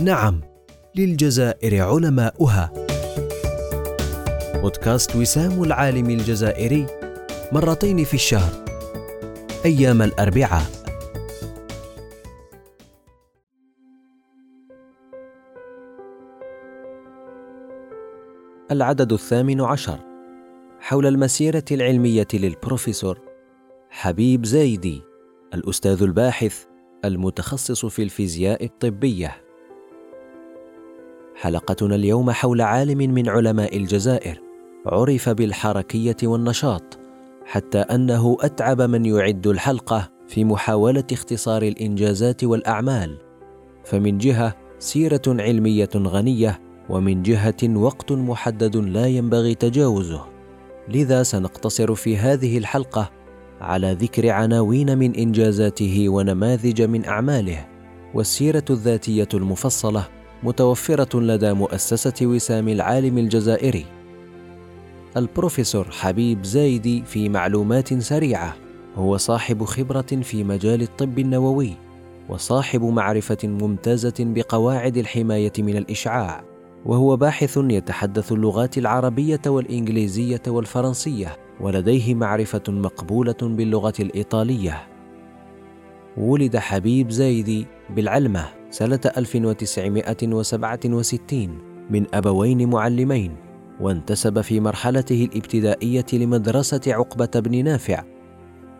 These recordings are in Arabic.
نعم للجزائر علماؤها. بودكاست وسام العالم الجزائري مرتين في الشهر أيام الأربعاء. العدد الثامن عشر حول المسيرة العلمية للبروفيسور حبيب زايدي الأستاذ الباحث المتخصص في الفيزياء الطبية. حلقتنا اليوم حول عالم من علماء الجزائر عرف بالحركية والنشاط حتى أنه أتعب من يعد الحلقة في محاولة اختصار الإنجازات والأعمال. فمن جهة سيرة علمية غنية ومن جهة وقت محدد لا ينبغي تجاوزه. لذا سنقتصر في هذه الحلقة على ذكر عناوين من إنجازاته ونماذج من أعماله والسيرة الذاتية المفصلة متوفرة لدى مؤسسة وسام العالم الجزائري. البروفيسور حبيب زايدي في معلومات سريعة هو صاحب خبرة في مجال الطب النووي وصاحب معرفة ممتازة بقواعد الحماية من الإشعاع وهو باحث يتحدث اللغات العربية والإنجليزية والفرنسية ولديه معرفة مقبولة باللغة الإيطالية. ولد حبيب زايدي بالعلمة سنة 1967 من أبوين معلمين وانتسب في مرحلته الابتدائية لمدرسة عقبة بن نافع.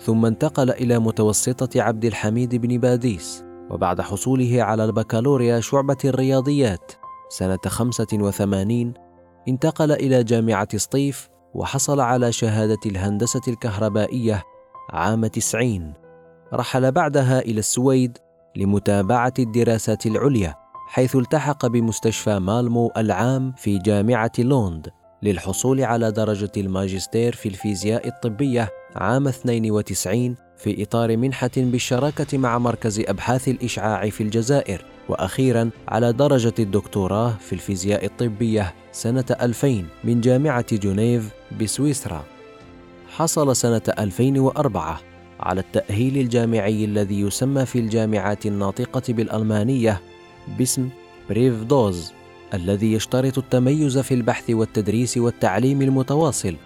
ثم انتقل إلى متوسطة عبد الحميد بن باديس وبعد حصوله على البكالوريا شعبة الرياضيات سنة 85 انتقل إلى جامعة سطيف وحصل على شهادة الهندسة الكهربائية عام 90 رحل بعدها إلى السويد لمتابعة الدراسات العليا حيث التحق بمستشفى مالمو العام في جامعة لوند للحصول على درجة الماجستير في الفيزياء الطبية عام 92 في إطار منحة بالشراكة مع مركز أبحاث الإشعاع في الجزائر وأخيرا على درجة الدكتوراه في الفيزياء الطبية سنة 2000 من جامعة جنيف بسويسرا. حصل سنة 2004 على التأهيل الجامعي الذي يسمى في الجامعات الناطقة بالألمانية باسم بريفات دوزنت الذي يشترط التميز في البحث والتدريس والتعليم المتواصل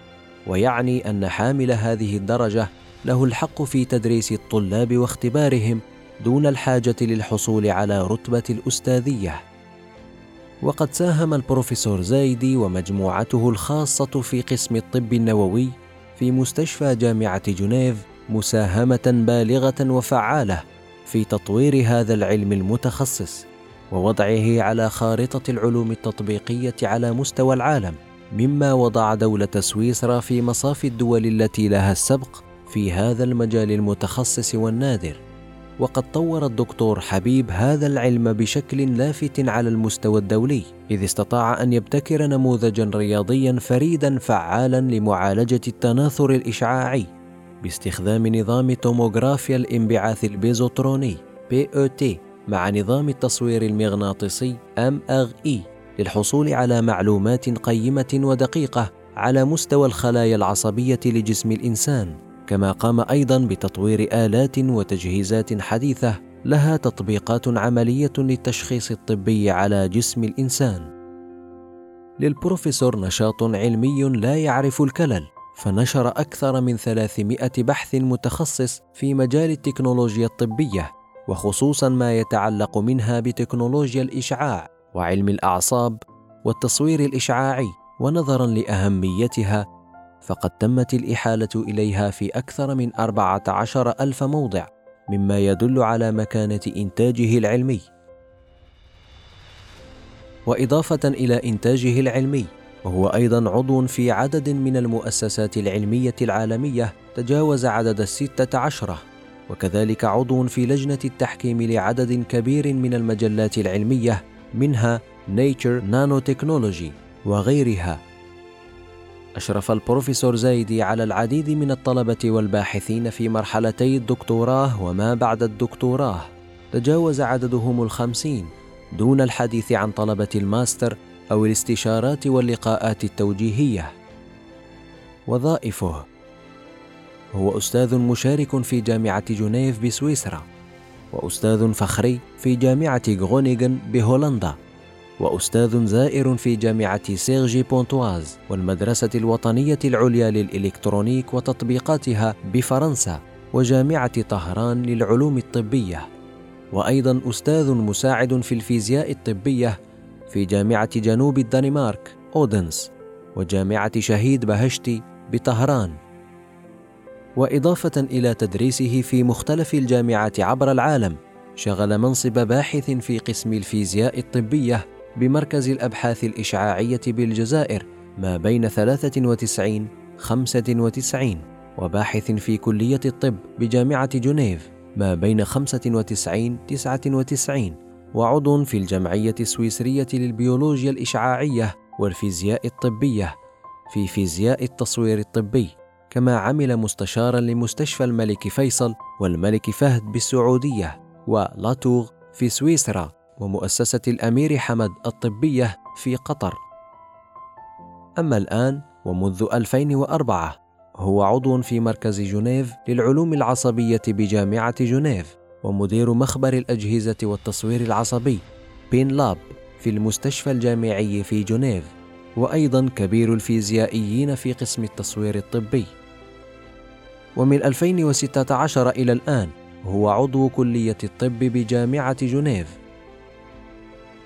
ويعني أن حامل هذه الدرجة له الحق في تدريس الطلاب واختبارهم دون الحاجة للحصول على رتبة الأستاذية. وقد ساهم البروفيسور زايدي ومجموعته الخاصة في قسم الطب النووي في مستشفى جامعة جنيف مساهمة بالغة وفعالة في تطوير هذا العلم المتخصص ووضعه على خارطة العلوم التطبيقية على مستوى العالم مما وضع دولة سويسرا في مصاف الدول التي لها السبق في هذا المجال المتخصص والنادر. وقد طور الدكتور حبيب هذا العلم بشكل لافت على المستوى الدولي إذ استطاع أن يبتكر نموذجا رياضيا فريدا فعالا لمعالجة التناثر الإشعاعي. باستخدام نظام توموغرافيا الانبعاث البوزيتروني PET مع نظام التصوير المغناطيسي MRI للحصول على معلومات قيمة ودقيقة على مستوى الخلايا العصبية لجسم الإنسان. كما قام أيضا بتطوير آلات وتجهيزات حديثة لها تطبيقات عملية للتشخيص الطبي على جسم الإنسان. للبروفيسور نشاط علمي لا يعرف الكلل. فنشر أكثر من 300 بحث متخصص في مجال التكنولوجيا الطبية وخصوصا ما يتعلق منها بتكنولوجيا الإشعاع وعلم الأعصاب والتصوير الإشعاعي ونظرا لأهميتها. فقد تمت الإحالة إليها في أكثر من أربعة عشر ألف موضع مما يدل على مكانة إنتاجه العلمي. وإضافة إلى إنتاجه العلمي وهو أيضا عضو في عدد من المؤسسات العلمية العالمية تجاوز عدد الستة عشرة وكذلك عضو في لجنة التحكيم لعدد كبير من المجلات العلمية منها Nature Nanotechnology وغيرها. أشرف البروفيسور زايدي على العديد من الطلبة والباحثين في مرحلتي الدكتوراه وما بعد الدكتوراه. تجاوز عددهم الخمسين دون الحديث عن طلبة الماستر أو الاستشارات واللقاءات التوجيهية. وظائفه هو أستاذ مشارك في جامعة جنيف بسويسرا وأستاذ فخري في جامعة غونيغن بهولندا وأستاذ زائر في جامعة سيرجي بونتواز والمدرسة الوطنية العليا للإلكترونيك وتطبيقاتها بفرنسا وجامعة طهران للعلوم الطبية. وأيضا أستاذ مساعد في الفيزياء الطبية في جامعة جنوب الدنمارك أودنس وجامعة شهيد بهشتي بطهران. وإضافة إلى تدريسه في مختلف الجامعات عبر العالم شغل منصب باحث في قسم الفيزياء الطبية بمركز الأبحاث الإشعاعية بالجزائر ما بين 93 95 وباحث في كلية الطب بجامعة جنيف ما بين 95 99 وعضو في الجمعية السويسرية للبيولوجيا الإشعاعية والفيزياء الطبية في فيزياء التصوير الطبي كما عمل مستشارا لمستشفى الملك فيصل والملك فهد بالسعودية ولاتوغ في سويسرا ومؤسسة الأمير حمد الطبية في قطر. أما الآن ومنذ 2004 هو عضو في مركز جنيف للعلوم العصبية بجامعة جنيف ومدير مخبر الأجهزة والتصوير العصبي بين لاب في المستشفى الجامعي في جنيف وأيضا كبير الفيزيائيين في قسم التصوير الطبي. ومن 2016 إلى الآن هو عضو كلية الطب بجامعة جنيف.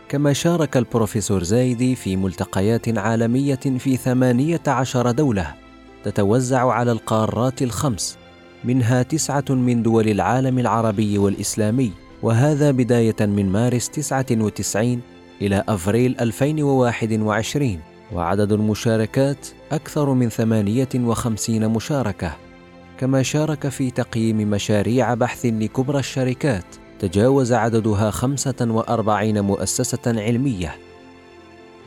كما شارك البروفيسور زايدي في ملتقيات عالمية في ثمانية عشر دولة تتوزع على القارات الخمس. منها تسعة من دول العالم العربي والإسلامي وهذا بداية من مارس 99 إلى أفريل 2021 وعدد المشاركات أكثر من 58 مشاركة. كما شارك في تقييم مشاريع بحث لكبرى الشركات تجاوز عددها 45 مؤسسة علمية.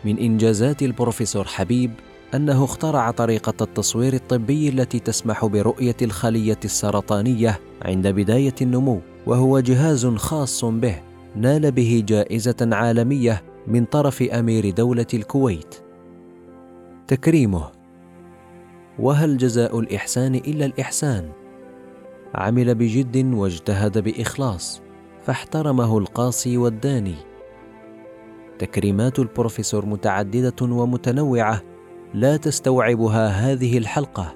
من إنجازات البروفيسور حبيب أنه اخترع طريقة التصوير الطبي التي تسمح برؤية الخلية السرطانية عند بداية النمو وهو جهاز خاص به نال به جائزة عالمية من طرف أمير دولة الكويت. تكريمه. وهل جزاء الإحسان إلا الإحسان؟ عمل بجد واجتهد بإخلاص فاحترمه القاصي والداني. تكريمات البروفيسور متعددة ومتنوعة لا تستوعبها هذه الحلقة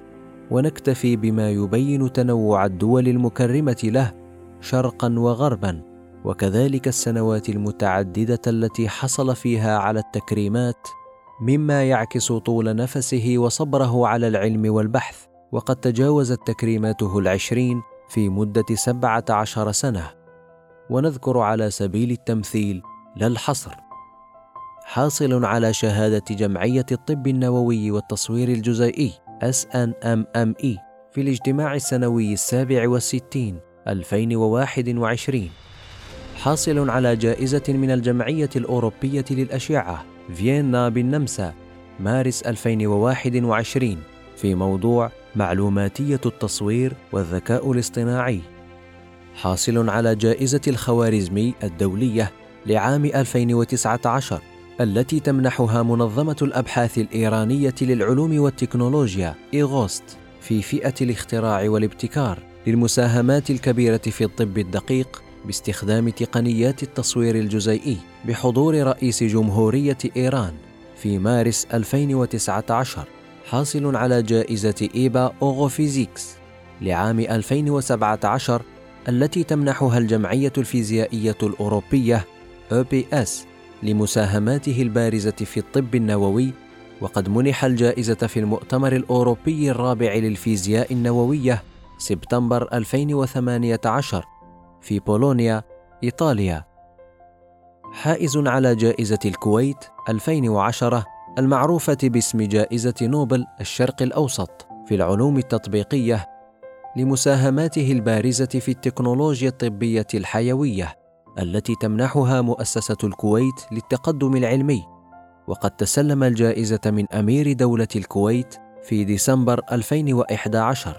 ونكتفي بما يبين تنوع الدول المكرمة له شرقا وغربا وكذلك السنوات المتعددة التي حصل فيها على التكريمات مما يعكس طول نفسه وصبره على العلم والبحث وقد تجاوزت تكريماته العشرين في مدة سبعة عشر سنة. ونذكر على سبيل التمثيل لا الحصر. حاصل على شهادة جمعية الطب النووي والتصوير الجزيئي SNMME في الاجتماع السنوي السابع والستين 2021 حاصل على جائزة من الجمعية الأوروبية للأشعة فيينا بالنمسا مارس 2021 في موضوع معلوماتية التصوير والذكاء الاصطناعي. حاصل على جائزة الخوارزمي الدولية لعام 2019 التي تمنحها منظمة الأبحاث الإيرانية للعلوم والتكنولوجيا IROST في فئة الاختراع والابتكار للمساهمات الكبيرة في الطب الدقيق باستخدام تقنيات التصوير الجزيئي بحضور رئيس جمهورية إيران في مارس 2019 حاصل على جائزة إيبا أوف فيزيكس لعام 2017 التي تمنحها الجمعية الفيزيائية الأوروبية OPS لمساهماته البارزة في الطب النووي وقد منح الجائزة في المؤتمر الأوروبي الرابع للفيزياء النووية سبتمبر 2018 في بولونيا، إيطاليا. حائز على جائزة الكويت 2010 المعروفة باسم جائزة نوبل الشرق الأوسط في العلوم التطبيقية لمساهماته البارزة في التكنولوجيا الطبية الحيوية التي تمنحها مؤسسة الكويت للتقدم العلمي. وقد تسلم الجائزة من أمير دولة الكويت في ديسمبر 2011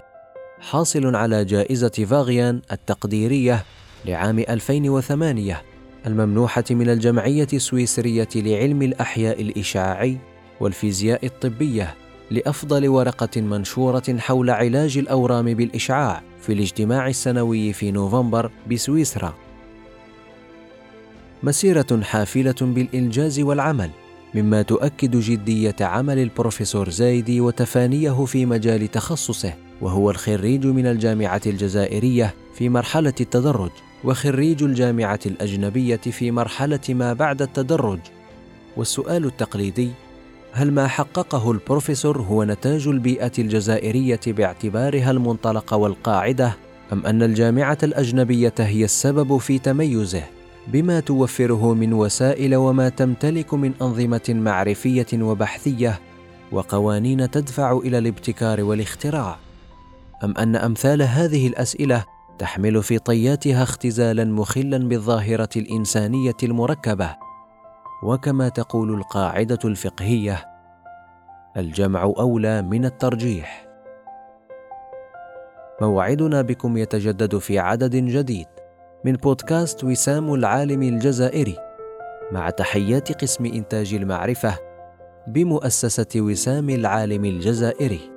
حاصل على جائزة فاغيان التقديرية لعام 2008 الممنوحة من الجمعية السويسرية لعلم الأحياء الإشعاعي والفيزياء الطبية لأفضل ورقة منشورة حول علاج الأورام بالإشعاع في الاجتماع السنوي في نوفمبر بسويسرا. مسيرة حافلة بالإنجاز والعمل مما تؤكد جدية عمل البروفيسور زايدي وتفانيه في مجال تخصصه وهو الخريج من الجامعة الجزائرية في مرحلة التدرج وخريج الجامعة الأجنبية في مرحلة ما بعد التدرج. والسؤال التقليدي هل ما حققه البروفيسور هو نتاج البيئة الجزائرية باعتبارها المنطلق والقاعدة أم أن الجامعة الأجنبية هي السبب في تميزه؟ بما توفره من وسائل وما تمتلك من أنظمة معرفية وبحثية وقوانين تدفع إلى الابتكار والاختراع. أم أن أمثال هذه الأسئلة تحمل في طياتها اختزالا مخلا بالظاهرة الإنسانية المركبة. وكما تقول القاعدة الفقهية الجمع أولى من الترجيح. موعدنا بكم يتجدد في عدد جديد. من بودكاست وسام العالم الجزائري. مع تحيات قسم إنتاج المعرفة بمؤسسة وسام العالم الجزائري.